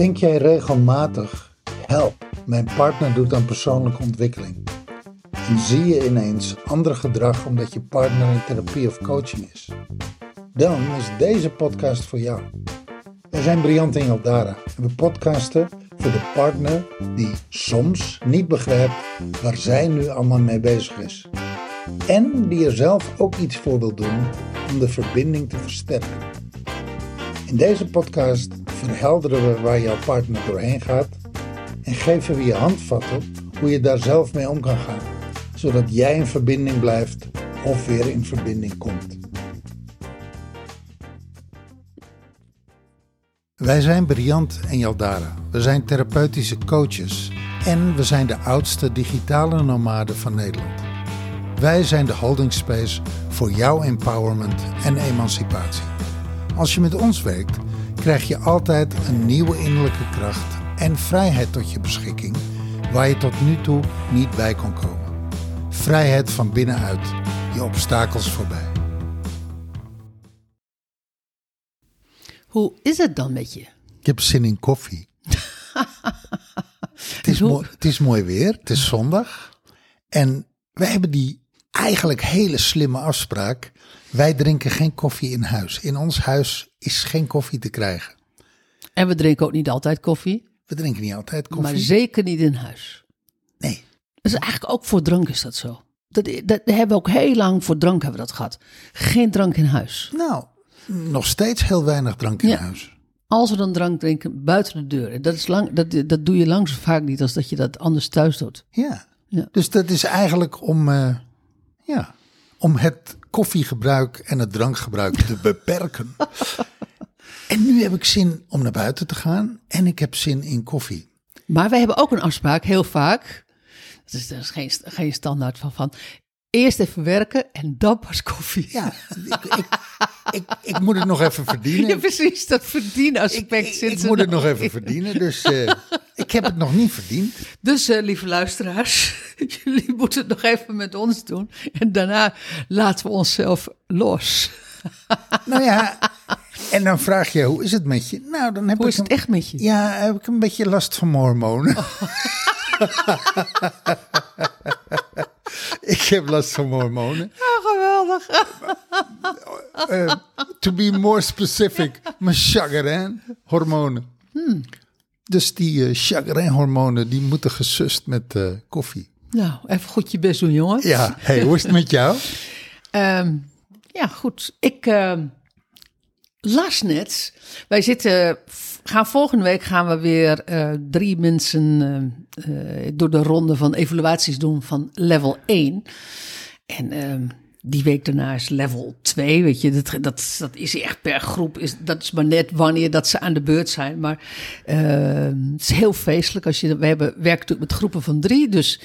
Denk jij regelmatig, help, mijn partner doet aan persoonlijke ontwikkeling. En zie je ineens ander gedrag omdat je partner in therapie of coaching is? Dan is deze podcast voor jou. Wij zijn Briant en Jaldara en we podcasten voor de partner die soms niet begrijpt waar zij nu allemaal mee bezig is. En die er zelf ook iets voor wil doen om de verbinding te versterken. In deze podcast verhelderen we waar jouw partner doorheen gaat en geven we je handvatten hoe je daar zelf mee om kan gaan, zodat jij in verbinding blijft of weer in verbinding komt. Wij zijn Briant en Jaldara. We zijn therapeutische coaches en we zijn de oudste digitale nomaden van Nederland. Wij zijn de holding space voor jouw empowerment en emancipatie. Als je met ons werkt, krijg je altijd een nieuwe innerlijke kracht en vrijheid tot je beschikking waar je tot nu toe niet bij kon komen. Vrijheid van binnenuit, je obstakels voorbij. Hoe is het dan met je? Ik heb zin in koffie. het, is mooi, het is mooi weer, het is zondag. En wij hebben die eigenlijk hele slimme afspraak. Wij drinken geen koffie in huis. In ons huis is geen koffie te krijgen. En we drinken ook niet altijd koffie. We drinken niet altijd koffie. Maar zeker niet in huis. Nee. Dat is eigenlijk ook voor drank is dat zo. Dat, dat hebben we ook heel lang voor drank hebben we dat gehad. Geen drank in huis. Nou, nog steeds heel weinig drank in Ja. huis. Als we dan drank drinken, buiten de deur. Dat, is lang, dat, dat doe je lang zo vaak niet als dat je dat anders thuis doet. Ja. Ja. Dus dat is eigenlijk om, eh, ja, om het koffiegebruik en het drankgebruik te beperken. en nu heb ik zin om naar buiten te gaan en ik heb zin in koffie. Maar wij hebben ook een afspraak, heel vaak. Dat is, geen, geen standaard van, van. Eerst even werken en dan pas koffie. Ja, ik, ik, ik, ik moet het nog even verdienen. Ja, precies, dat verdienen-aspect ik, zit ik moet het nog even in. verdienen, dus eh, ik heb het nog niet verdiend. Dus eh, lieve luisteraars, jullie moeten het nog even met ons doen. En daarna laten we onszelf los. Nou ja, en dan vraag je, hoe is het met je? Nou, dan heb Hoe ik is het een- echt met je? Ja, heb ik een beetje last van mijn hormonen. ik heb last van hormonen. Oh, geweldig. Eh, to be more specific, mijn chagrin hormonen. Dus die eh chagrin hormonen, die moeten gesust met eh, koffie. Nou, even goed je best doen, jongen. Ja, hey, hoe is het met jou? Ehm, ja, goed. Ik ehm, las net. Wij zitten. Gaan volgende week gaan we weer eh, drie mensen eh, eh, door de ronde van evaluaties doen van level 1. En ehm, die week daarna is level 2. Weet je, dat, dat, dat is echt per groep. Is, dat is maar net wanneer dat ze aan de beurt zijn. Maar ehm, het is heel feestelijk. Als je, we hebben, werken natuurlijk met groepen van drie. Dus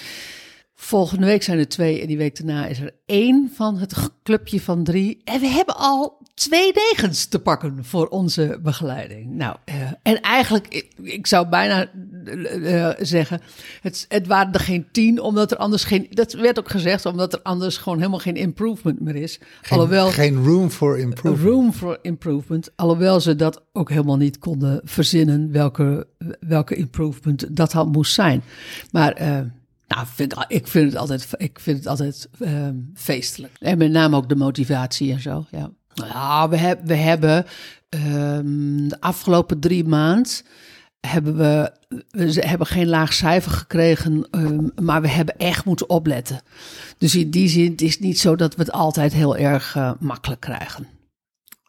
Volgende week zijn er twee en die week daarna is er één van het clubje van drie. En we hebben al twee degens te pakken voor onze begeleiding. Nou, eh, en eigenlijk, ik, ik zou bijna eh, eh, zeggen, het, het waren er geen tien, omdat er anders geen, dat werd ook gezegd, omdat er anders gewoon helemaal geen improvement meer is. Geen, Alhoewel, geen room for improvement. room for improvement. Alhoewel ze dat ook helemaal niet konden verzinnen welke, welke improvement dat had moest zijn. Maar eh, nou, vind, ik- ik vind het altijd, ik vind het altijd ehm, feestelijk. En met name ook de motivatie en zo. Ja, ja we, heb, we hebben ehm, de afgelopen drie maanden hebben we, we hebben geen laag cijfer gekregen, ehm, maar we hebben echt moeten opletten. Dus in die zin het is het niet zo dat we het altijd heel erg eh, makkelijk krijgen.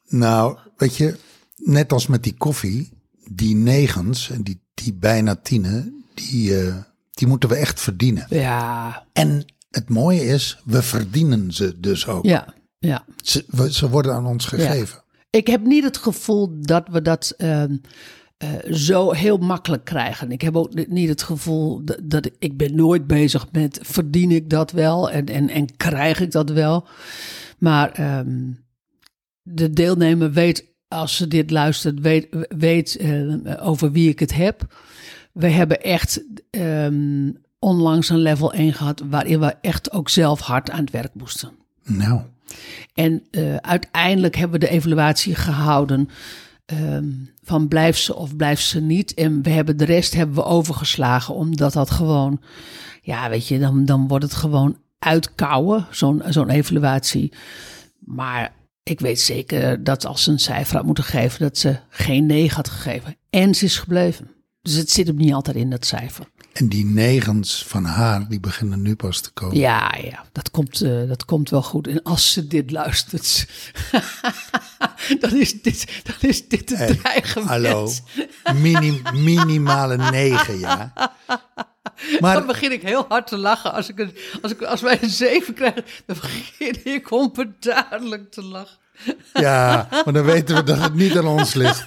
Nou, weet je, net als met die koffie, die negens en die, die bijna tienen, die, eh, die moeten we echt verdienen. Ja, En het mooie is, we verdienen ze dus ook. ja, ja. Ze, we- ze worden aan ons gegeven. Ik heb niet het gevoel dat we dat ehm, eh, zo heel makkelijk krijgen. Ik heb ook niet het gevoel dat, dat ik, ik ben nooit bezig met verdien ik dat wel en, en, en krijg ik dat wel. Maar ehm, de deelnemer weet, als ze dit luistert, weet, weet eh, over wie ik het heb. We hebben echt ehm, onlangs een level 1 gehad waarin we echt ook zelf hard aan het werk moesten. Nou, En eh, uiteindelijk hebben we de evaluatie gehouden ehm, van blijf ze of blijf ze niet. En we hebben de rest hebben we overgeslagen, omdat dat gewoon, ja, weet je, dan, dan wordt het gewoon uitkouwen, zo'n zo'n evaluatie. Maar ik weet zeker dat als ze een cijfer had moeten geven, dat ze geen 9 had gegeven. En ze is gebleven. Dus het zit hem niet altijd in dat cijfer. En die negens van haar, die beginnen nu pas te komen. Ja, ja, dat komt, eh, dat komt wel goed. En als ze dit luistert, dan is dit, dan is dit het Hey, dreigement. Hallo, Minim, minimale negen, ja. Dan Maar begin ik heel hard te lachen. Als, ik als, ik, als wij een 7 krijgen, dan begin ik onbeduidelijk te lachen. Ja, maar dan weten we dat het niet aan ons ligt.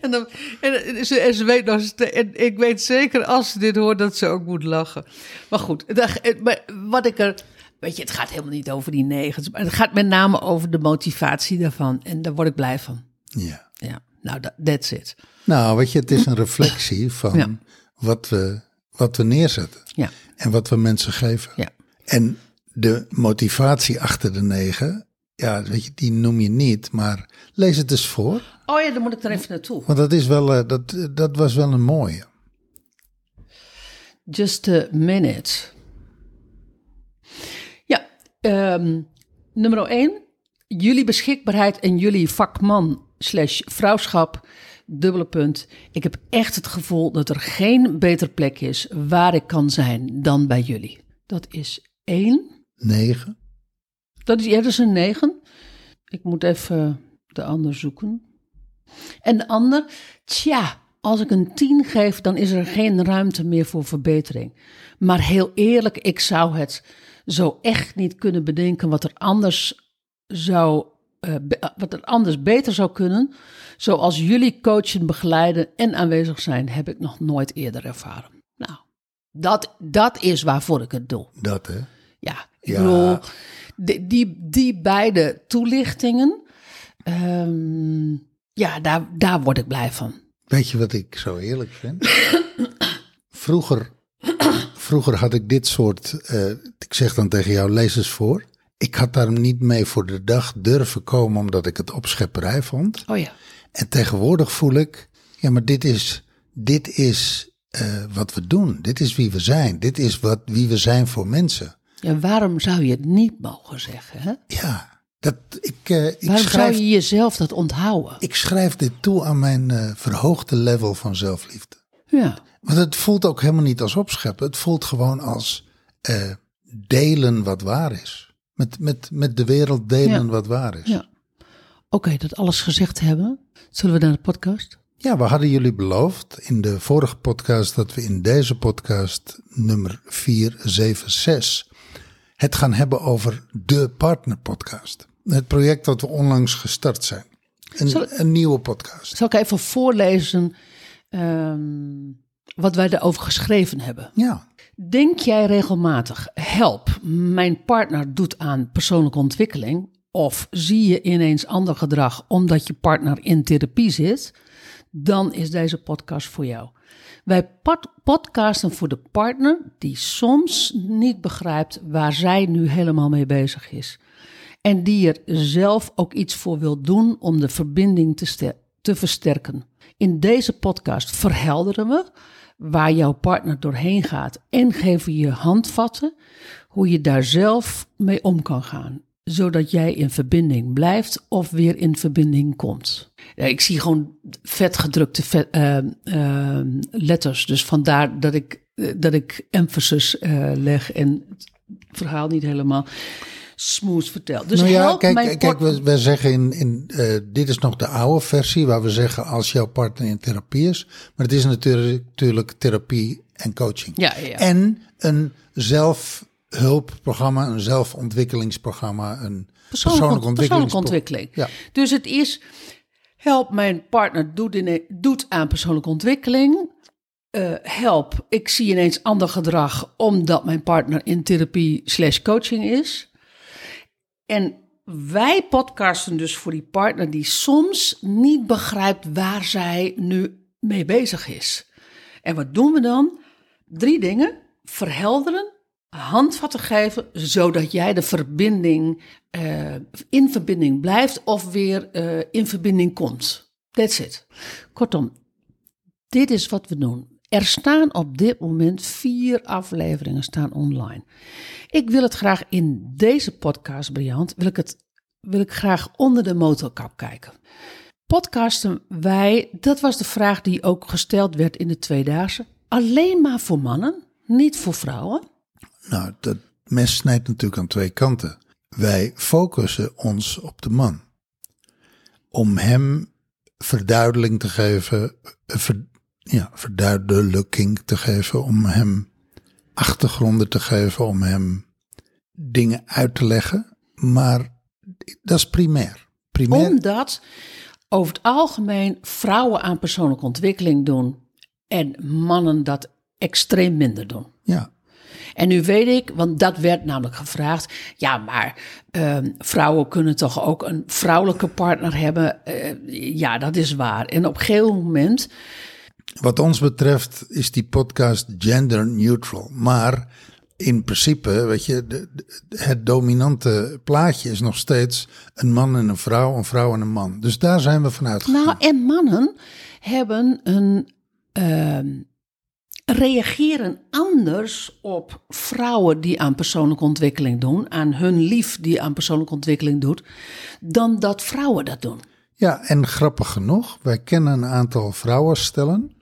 En, dan, en, ze, en ze weet nog en ik weet zeker als ze dit hoort dat ze ook moet lachen. Maar goed, dat- maar wat ik er. Weet je, het gaat helemaal niet over die negens. Maar het gaat met name over de motivatie daarvan. En daar word ik blij van. Ja. Ja, nou, dat that's it. Nou, weet je, het is een reflectie van Ja. wat, we, wat we neerzetten. Ja, En wat we mensen geven. ja. En de motivatie achter de negen, ja, weet je, die noem je niet, maar lees het eens voor. Oh ja, dan moet ik er even naartoe. Want dat, is wel, eh, dat, dat was wel een mooie. Just a minute. Ja, ehm, nummer 1. Jullie beschikbaarheid en jullie vakman slash vrouwschap. Dubbele punt. Ik heb echt het gevoel dat er geen beter plek is waar ik kan zijn dan bij jullie. Dat is één. Negen. Dat is, ja, dat is een 9. Ik moet even de ander zoeken. En de ander, tja, als ik een 10 geef, dan is er geen ruimte meer voor verbetering. Maar heel eerlijk, ik zou het zo echt niet kunnen bedenken wat er anders zou, eh, be- wat er anders beter zou kunnen. Zoals jullie coachen, begeleiden en aanwezig zijn, heb ik nog nooit eerder ervaren. Nou, dat, dat is waarvoor ik het doe. Dat hè. Ja, ik Ja. bedoel, die, die, die beide toelichtingen, ehm, ja, daar, daar word ik blij van. Weet je wat ik zo eerlijk vind? vroeger, vroeger had ik dit soort, eh, ik zeg dan tegen jou, lees eens voor. Ik had daar niet mee voor de dag durven komen omdat ik het opschepperij vond. Oh ja. En tegenwoordig voel ik, ja, maar dit is, dit is eh, wat we doen. Dit is wie we zijn. Dit is wat, wie we zijn voor mensen. Ja, waarom zou je het niet mogen zeggen? Hè? Ja, dat, ik, eh, ik, Waarom schrijf, zou je jezelf dat onthouden? ik schrijf dit toe aan mijn eh, verhoogde level van zelfliefde. Ja, Want het voelt ook helemaal niet als opscheppen. Het voelt gewoon als eh, delen wat waar is. Met, met, met de wereld delen Ja. wat waar is. ja. Oké, dat alles gezegd hebben. Zullen we naar de podcast? Ja, we hadden jullie beloofd in de vorige podcast dat we in deze podcast nummer 476 het gaan hebben over de partnerpodcast. Het project dat we onlangs gestart zijn. Een, Zal- een nieuwe podcast. Zal ik even voorlezen ehm, wat wij erover geschreven hebben? Ja, Denk jij regelmatig, help, mijn partner doet aan persoonlijke ontwikkeling? Of zie je ineens ander gedrag omdat je partner in therapie zit? Dan is deze podcast voor jou. Wij pod- podcasten voor de partner die soms niet begrijpt waar zij nu helemaal mee bezig is. En die er zelf ook iets voor wil doen om de verbinding te, te versterken. In deze podcast verhelderen we waar jouw partner doorheen gaat en geven je handvatten hoe je daar zelf mee om kan gaan. Zodat jij in verbinding blijft of weer in verbinding komt. Ja, ik zie gewoon vet gedrukte vet, eh, letters. Dus vandaar dat ik, eh, dat ik emphasis leg en het verhaal niet helemaal smooth vertel. Dus nou ja, help kijk, mijn kijk we, we zeggen in, in dit is nog de oude versie waar we zeggen als jouw partner in therapie is. Maar het is natuurlijk, natuurlijk therapie en coaching. Ja, ja. En een zelfhulpprogramma, een zelfontwikkelingsprogramma, een persoonlijke, ontwikkeling. Ja. Dus het is, help, mijn partner doet, in, doet aan persoonlijke ontwikkeling. Eh, help, ik zie ineens ander gedrag omdat mijn partner in therapie slash coaching is. En wij podcasten dus voor die partner die soms niet begrijpt waar zij nu mee bezig is. En wat doen we dan? Drie dingen. Verhelderen, handvatten geven, zodat jij de verbinding uh, in verbinding blijft of weer uh, in verbinding komt. That's it. Kortom, dit is wat we doen. Er staan op dit moment vier afleveringen staan online. Ik wil het graag in deze podcast, Briant, wil ik het wil ik graag onder de motorkap kijken. Podcasten wij, dat was de vraag die ook gesteld werd in de tweedaagse, alleen maar voor mannen, niet voor vrouwen? Nou, dat mes snijdt natuurlijk aan twee kanten. Wij focussen ons op de man. Om hem verduidelijking te geven, ver, ja, verduidelijking te geven, om hem achtergronden te geven, om hem dingen uit te leggen. Maar dat is primair. primair. Omdat over het algemeen vrouwen aan persoonlijke ontwikkeling doen en mannen dat extreem minder doen. Ja. En nu weet ik, want dat werd namelijk gevraagd. Ja, maar uh, vrouwen kunnen toch ook een vrouwelijke partner hebben? Uh, ja, dat is waar. En op een gegeven moment. Wat ons betreft is die podcast gender neutral. Maar in principe, weet je, de, het dominante plaatje is nog steeds een man en een vrouw, een vrouw en een man. Dus daar zijn we vanuit gegaan. Nou, en mannen hebben een. Uh, reageren anders op vrouwen die aan persoonlijke ontwikkeling doen, aan hun lief die aan persoonlijke ontwikkeling doet, dan dat vrouwen dat doen. Ja, en grappig genoeg, wij kennen een aantal vrouwenstellen.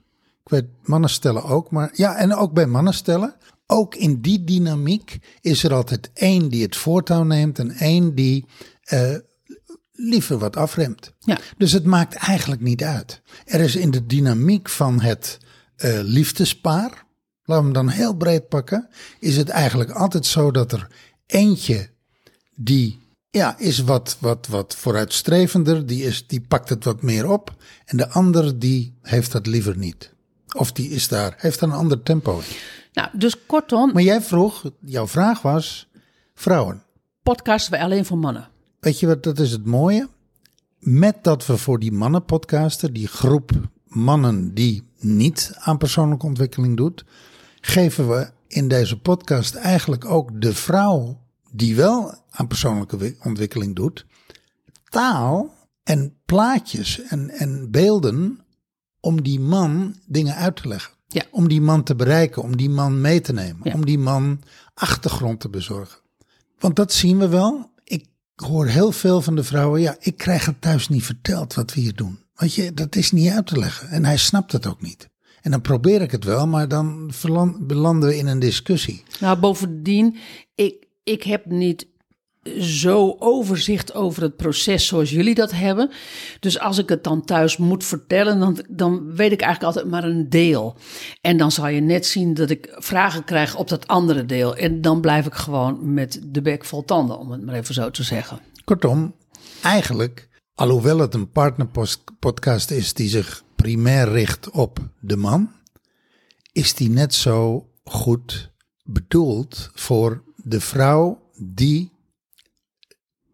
Ik weet, mannenstellen ook, maar ja, en ook bij mannenstellen. Ook in die dynamiek is er altijd één die het voortouw neemt en één die uh, liever wat afremt. Ja. Dus het maakt eigenlijk niet uit. Er is in de dynamiek van het uh, liefdespaar, laten we hem dan heel breed pakken, is het eigenlijk altijd zo dat er eentje die ja, is wat, wat, wat vooruitstrevender, die, is, die pakt het wat meer op. En de ander die heeft dat liever niet. Of die is daar, heeft een ander tempo in. Nou, dus kortom. Maar jij vroeg, jouw vraag was, vrouwen. Podcasten wij alleen voor mannen? Weet je wat, dat is het mooie. Met dat we voor die mannenpodcaster, die groep mannen die niet aan persoonlijke ontwikkeling doet, geven we in deze podcast eigenlijk ook de vrouw die wel aan persoonlijke ontwikkeling doet, taal en plaatjes en, en beelden om die man dingen uit te leggen. Ja. Om die man te bereiken, om die man mee te nemen, om die man achtergrond te bezorgen. Want dat zien we wel. Ik hoor heel veel van de vrouwen, ja, ik krijg het thuis niet verteld wat we hier doen. Want je, dat is niet uit te leggen. En hij snapt het ook niet. En dan probeer ik het wel, maar dan belanden we in een discussie. Nou, bovendien, ik, ik heb niet zo overzicht over het proces zoals jullie dat hebben. Dus als ik het dan thuis moet vertellen, dan, dan weet ik eigenlijk altijd maar een deel. En dan zal je net zien dat ik vragen krijg op dat andere deel. En dan blijf ik gewoon met de bek vol tanden, om het maar even zo te zeggen. Kortom, eigenlijk Alhoewel het een partnerpodcast is die zich primair richt op de man, is die net zo goed bedoeld voor de vrouw die.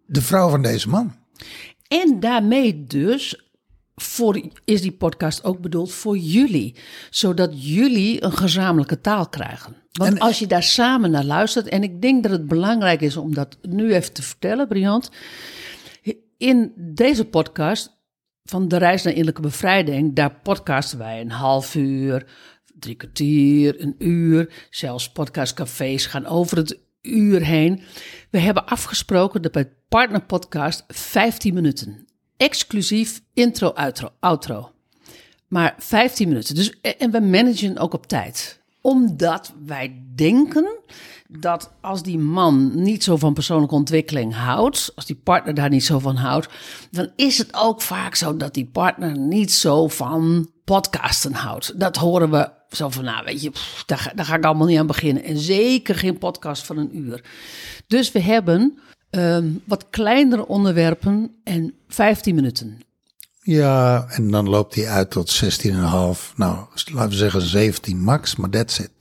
de vrouw van deze man. En daarmee dus voor, is die podcast ook bedoeld voor jullie. Zodat jullie een gezamenlijke taal krijgen. Want als je daar samen naar luistert, en ik denk dat het belangrijk is om dat nu even te vertellen, Briant in deze podcast van de reis naar innerlijke bevrijding, daar podcasten wij een half uur, drie kwartier, een uur. Zelfs podcastcafés gaan over het uur heen. We hebben afgesproken dat bij partnerpodcast 15 minuten. Exclusief intro, outro, outro. Maar 15 minuten. Dus, en we managen ook op tijd. Omdat wij denken dat als die man niet zo van persoonlijke ontwikkeling houdt, als die partner daar niet zo van houdt, dan is het ook vaak zo dat die partner niet zo van podcasten houdt. Dat horen we zo van, nou weet je, daar, daar, ga ik allemaal niet aan beginnen. En zeker geen podcast van een uur. Dus we hebben ehm, wat kleinere onderwerpen en 15 minuten. Ja, en dan loopt hij uit tot 16,5. Nou, laten we zeggen 17 max, maar that's it.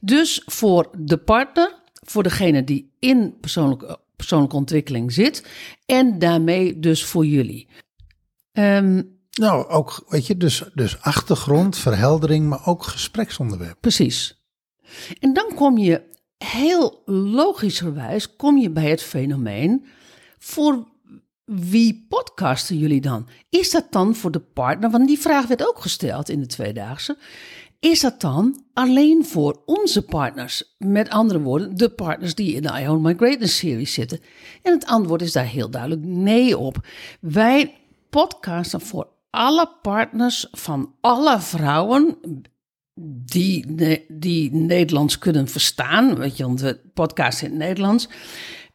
Dus voor de partner, voor degene die in persoonlijke, persoonlijke ontwikkeling zit en daarmee dus voor jullie. Um, nou, ook, weet je, dus, dus achtergrond, verheldering, maar ook gespreksonderwerp. Precies. En dan kom je heel logischerwijs kom je bij het fenomeen voor wie podcasten jullie dan? Is dat dan voor de partner? Want die vraag werd ook gesteld in de tweedaagse. Is dat dan alleen voor onze partners? Met andere woorden, de partners die in de I Own My Greatness series zitten. En het antwoord is daar heel duidelijk nee op. Wij podcasten voor alle partners van alle vrouwen die, die Nederlands kunnen verstaan. Weet je, want we podcasten in het Nederlands.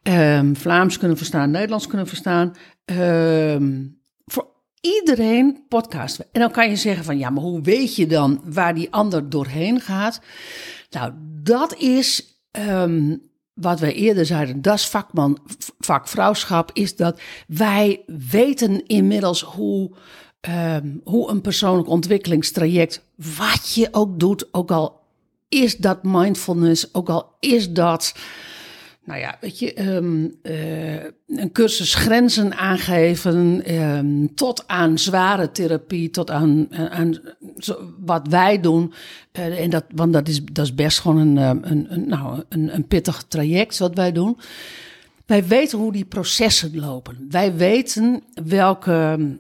Um, Vlaams kunnen verstaan, Nederlands kunnen verstaan. Um, iedereen podcasten En dan kan je zeggen van, ja, maar hoe weet je dan waar die ander doorheen gaat? Nou, dat is um, wat wij eerder zeiden, dat is vakman, vakvrouwschap, is dat wij weten inmiddels hoe, um, hoe een persoonlijk ontwikkelingstraject, wat je ook doet, ook al is dat mindfulness, ook al is dat nou ja, weet je, um, uh, een cursus grenzen aangeven um, tot aan zware therapie, tot aan, aan zo, wat wij doen. Uh, en dat, want dat is, dat is best gewoon een, ehm, een, een, nou, een, een pittig traject wat wij doen. Wij weten hoe die processen lopen. Wij weten welke,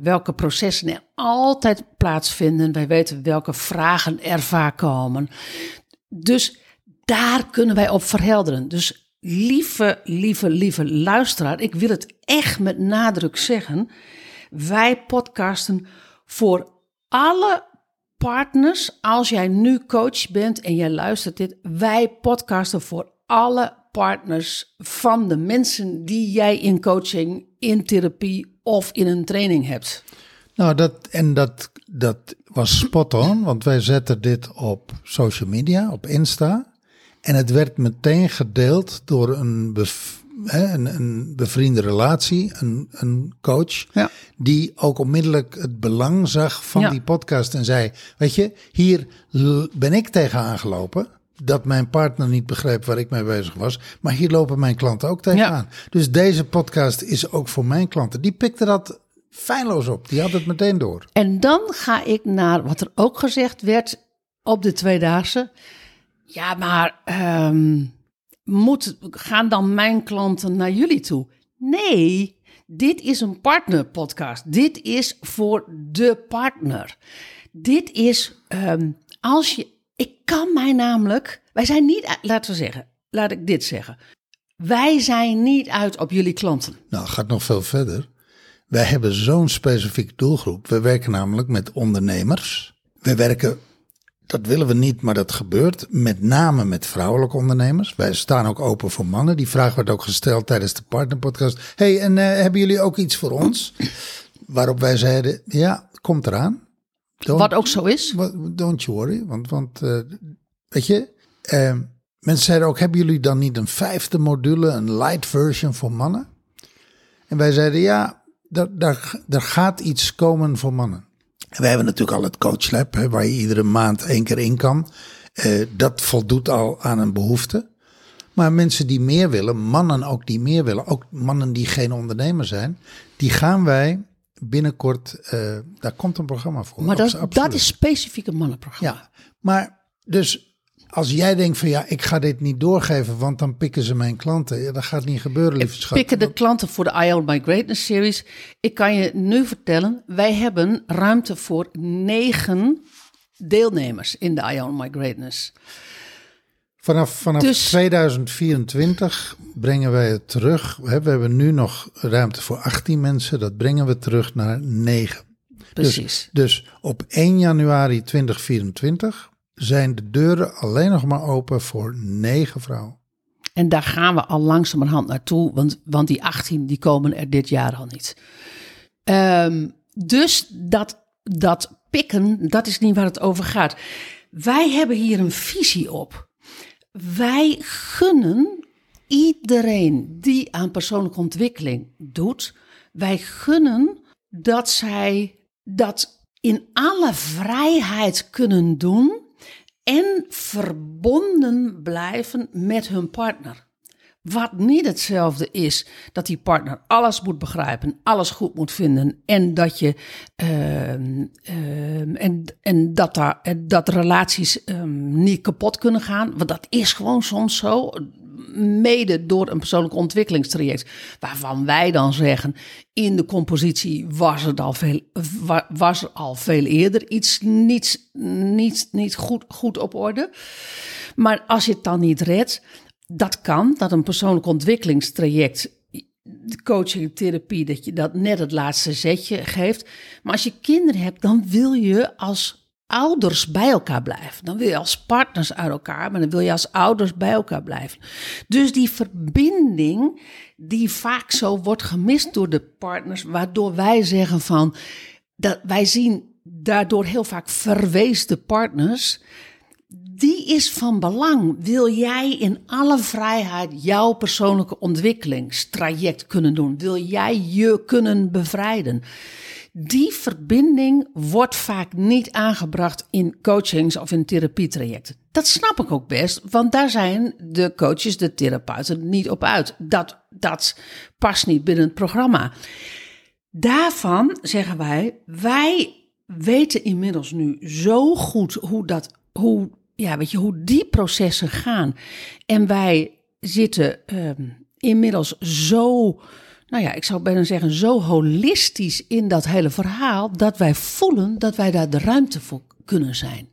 welke processen er altijd plaatsvinden. Wij weten welke vragen er vaak komen. Dus daar kunnen wij op verhelderen. Dus lieve, lieve, lieve luisteraar, ik wil het echt met nadruk zeggen. Wij podcasten voor alle partners. Als jij nu coach bent en jij luistert dit, wij podcasten voor alle partners van de mensen die jij in coaching, in therapie of in een training hebt. Nou, dat, en dat, dat was spot on, want wij zetten dit op social media, op Insta. En het werd meteen gedeeld door een, hè, een, een, bevriende relatie, een, een coach, ja. die ook onmiddellijk het belang zag van die podcast en zei: Weet je, hier ben ik tegenaan gelopen. Dat mijn partner niet begreep waar ik mee bezig was. Maar hier lopen mijn klanten ook tegenaan. Ja. Dus deze podcast is ook voor mijn klanten. Die pikte dat feilloos op. Die had het meteen door. En dan ga ik naar wat er ook gezegd werd op de tweedaagse. Ja, maar um, moet, gaan dan mijn klanten naar jullie toe? Nee, dit is een partnerpodcast. Dit is voor de partner. Dit is um, als je. Ik kan mij namelijk. Wij zijn niet. Laten we zeggen. Laat ik dit zeggen. Wij zijn niet uit op jullie klanten. Nou, gaat nog veel verder. Wij hebben zo'n specifieke doelgroep. We werken namelijk met ondernemers. We werken dat willen we niet, maar dat gebeurt met name met vrouwelijke ondernemers. Wij staan ook open voor mannen. Die vraag werd ook gesteld tijdens de partnerpodcast. hey, en uh, hebben jullie ook iets voor ons? Waarop wij zeiden, ja, komt eraan. Don't, Wat ook zo is. Don't you worry, want, want uh, weet je, uh, mensen zeiden ook, hebben jullie dan niet een vijfde module, een light version voor mannen? En wij zeiden, ja, daar, daar, daar gaat iets komen voor mannen. We hebben natuurlijk al het coachlab, hè, waar je iedere maand één keer in kan. Uh, dat voldoet al aan een behoefte. Maar mensen die meer willen, mannen ook die meer willen, ook mannen die geen ondernemer zijn, die gaan wij binnenkort, uh, daar komt een programma voor. Maar dat, dat is specifiek een mannenprogramma. Ja, maar dus als jij denkt van ja, ik ga dit niet doorgeven, want dan pikken ze mijn klanten. Ja, dat gaat niet gebeuren, lieve schat. Pikken de klanten voor de I My Greatness series. Ik kan je nu vertellen, wij hebben ruimte voor negen deelnemers in de I My Greatness. Vanaf, vanaf 2024 dus- brengen wij het terug. We hebben nu nog ruimte voor 18 mensen. Dat brengen we terug naar 9. Dus- Precies. Dus, dus op 1 januari 2024 zijn de deuren alleen nog maar open voor negen vrouwen. En daar gaan we al langzamerhand naartoe, want, want die 18 die komen er dit jaar al niet. Um, dus dat, dat pikken, dat is niet waar het over gaat. Wij hebben hier een visie op. Wij gunnen iedereen die aan persoonlijke ontwikkeling doet, wij gunnen dat zij dat in alle vrijheid kunnen doen en verbonden blijven met hun partner. Wat niet hetzelfde is dat die partner alles moet begrijpen, alles goed moet vinden en dat je ehm, ehm, en, en dat, daar, dat relaties ehm, niet kapot kunnen gaan. Want dat is gewoon soms zo. Mede door een persoonlijk ontwikkelingstraject. Waarvan wij dan zeggen: in de compositie was, het al veel, was er al veel eerder iets niet, niet, niet goed, goed op orde. Maar als je het dan niet redt, dat kan, dat een persoonlijk ontwikkelingstraject, coaching, therapie, dat je dat net het laatste zetje geeft. Maar als je kinderen hebt, dan wil je als ouders bij elkaar blijven. Dan wil je als partners uit elkaar, maar dan wil je als ouders bij elkaar blijven. Dus die verbinding die vaak zo wordt gemist door de partners, waardoor wij zeggen van dat wij zien daardoor heel vaak verweesde partners die is van belang. Wil jij in alle vrijheid jouw persoonlijke ontwikkelingstraject kunnen doen? Wil jij je kunnen bevrijden? Die verbinding wordt vaak niet aangebracht in coachings of in therapietrajecten. Dat snap ik ook best, want daar zijn de coaches, de therapeuten niet op uit. Dat, dat past niet binnen het programma. Daarvan zeggen wij, wij weten inmiddels nu zo goed hoe dat, hoe ja, weet je, hoe die processen gaan. En wij zitten uh, inmiddels zo, nou ja, ik zou bijna zeggen, zo holistisch in dat hele verhaal, dat wij voelen dat wij daar de ruimte voor kunnen zijn.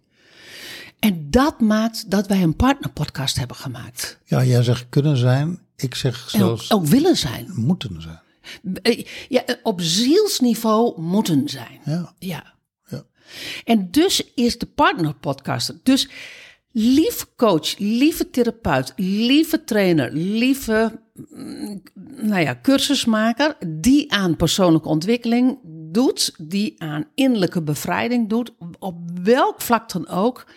En dat maakt dat wij een partnerpodcast hebben gemaakt. Ja, jij zegt kunnen zijn, ik zeg zelfs. Ook, ook, willen zijn. Moeten zijn. Eh, ja, op zielsniveau moeten zijn. Ja. ja. En dus is de partnerpodcast. Dus lieve coach, lieve therapeut, lieve trainer, lieve mm, nou ja, cursusmaker die aan persoonlijke ontwikkeling doet, die aan innerlijke bevrijding doet, op welk vlak dan ook,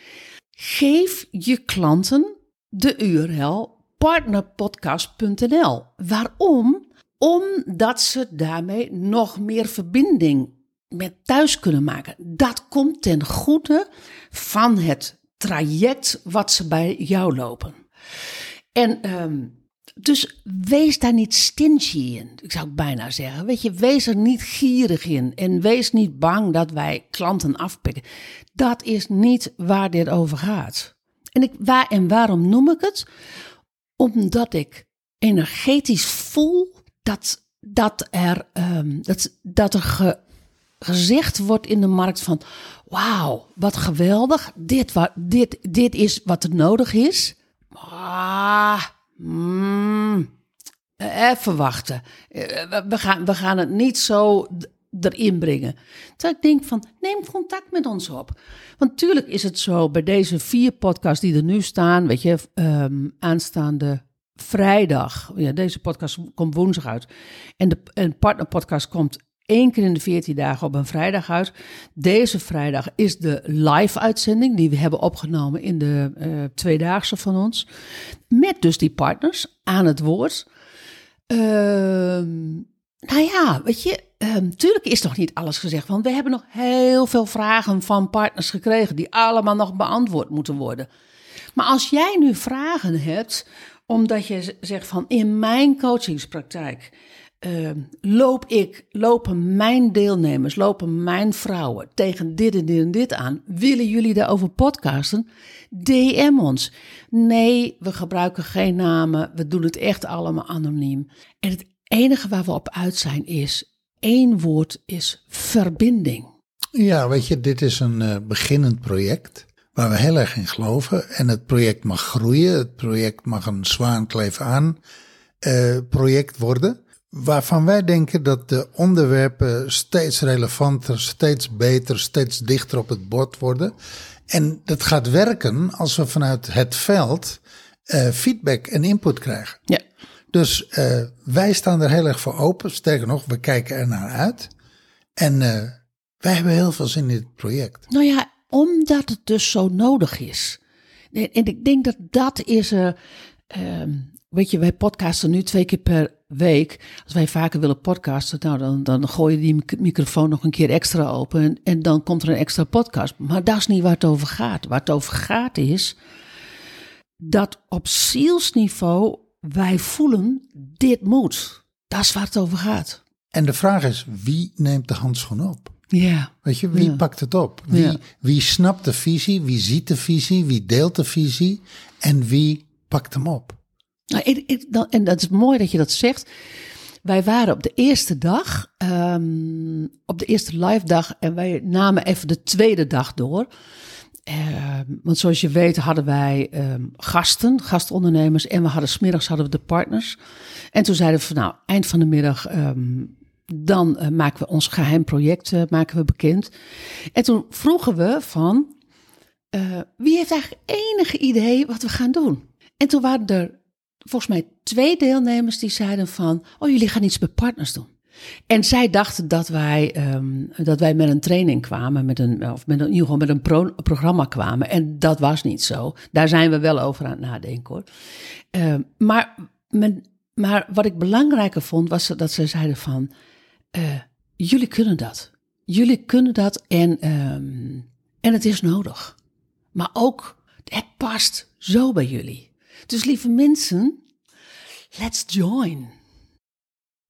geef je klanten de URL partnerpodcast.nl. Waarom? Omdat ze daarmee nog meer verbinding met thuis kunnen maken. Dat komt ten goede van het traject wat ze bij jou lopen. En um, dus wees daar niet stingy in, ik zou bijna zeggen. Weet je, wees er niet gierig in en wees niet bang dat wij klanten afpikken. Dat is niet waar dit over gaat. En, ik, waar, en waarom noem ik het? Omdat ik energetisch voel dat, dat er, um, dat, dat er ge, gezegd wordt in de markt van... wauw, wat geweldig, dit, wat, dit, dit is wat er nodig is. Ah, mm, even wachten. Eh, we gaan, we gaan het niet zo erin brengen. Terwijl ik denk van, neem contact met ons op. Want natuurlijk is het zo, bij deze vier podcasts die er nu staan... weet je, um, aanstaande vrijdag... Ja, deze podcast komt woensdag uit. En de en partnerpodcast komt één keer in de 14 dagen op een vrijdag uit. Deze vrijdag is de live-uitzending die we hebben opgenomen in de uh, tweedaagse van ons. Met dus die partners aan het woord. Uh, nou ja, weet je, natuurlijk ehm, is nog niet alles gezegd. Want we hebben nog heel veel vragen van partners gekregen die allemaal nog beantwoord moeten worden. Maar als jij nu vragen hebt, omdat je zegt van in mijn coachingspraktijk uh, loop ik, lopen mijn deelnemers, lopen mijn vrouwen tegen dit en dit en dit aan. Willen jullie daarover podcasten? DM ons. Nee, we gebruiken geen namen. We doen het echt allemaal anoniem. En het enige waar we op uit zijn is, één woord is verbinding. Ja, weet je, dit is een uh, beginnend project waar we heel erg in geloven. En het project mag groeien. Het project mag een zwaankleef aan uh, project worden waarvan wij denken dat de onderwerpen steeds relevanter, steeds beter, steeds dichter op het bord worden. En dat gaat werken als we vanuit het veld uh, feedback en input krijgen. Ja. Dus uh, wij staan er heel erg voor open. Sterker nog, we kijken er naar uit. En uh, wij hebben heel veel zin in dit project. Nou ja, omdat het dus zo nodig is. En ik denk dat dat is. Uh, weet je, wij podcasten nu twee keer per week. Als wij vaker willen podcasten, nou, dan, dan gooi je die microfoon nog een keer extra open. En, en dan komt er een extra podcast. Maar dat is niet waar het over gaat. Waar het over gaat is dat op zielsniveau wij voelen, dit moet. Dat is waar het over gaat. En de vraag is, wie neemt de handschoen op? Ja. Weet je, wie Ja. pakt het op? Wie, Ja. wie snapt de visie? Wie ziet de visie? Wie deelt de visie? En wie pakt hem op? En dat is mooi dat je dat zegt. Wij waren op de eerste dag, ehm, op de eerste live dag, en wij namen even de tweede dag door. Ehm, want zoals je weet hadden wij ehm, gasten, gastondernemers, en we hadden smiddags hadden we de partners. En toen zeiden we van nou, eind van de middag, dan eh, maken we ons geheim project eh, maken we bekend. En toen vroegen we van, eh, wie heeft eigenlijk enige idee wat we gaan doen? En toen waren er volgens mij twee deelnemers die zeiden van, oh jullie gaan iets met partners doen. En zij dachten dat wij, ehm, dat wij met een training kwamen, met een, of met een, met een pro- programma kwamen. En dat was niet zo. Daar zijn we wel over aan het nadenken hoor. Ehm, maar, men- maar wat ik belangrijker vond, was dat ze zeiden van, eh, jullie kunnen dat. Jullie kunnen dat en, ehm, en het is nodig. Maar ook, het past zo bij jullie. Dus lieve mensen, let's join.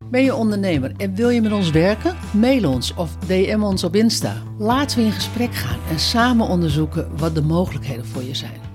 Ben je ondernemer en wil je met ons werken? Mail ons of DM ons op Insta. Laten we in gesprek gaan en samen onderzoeken wat de mogelijkheden voor je zijn.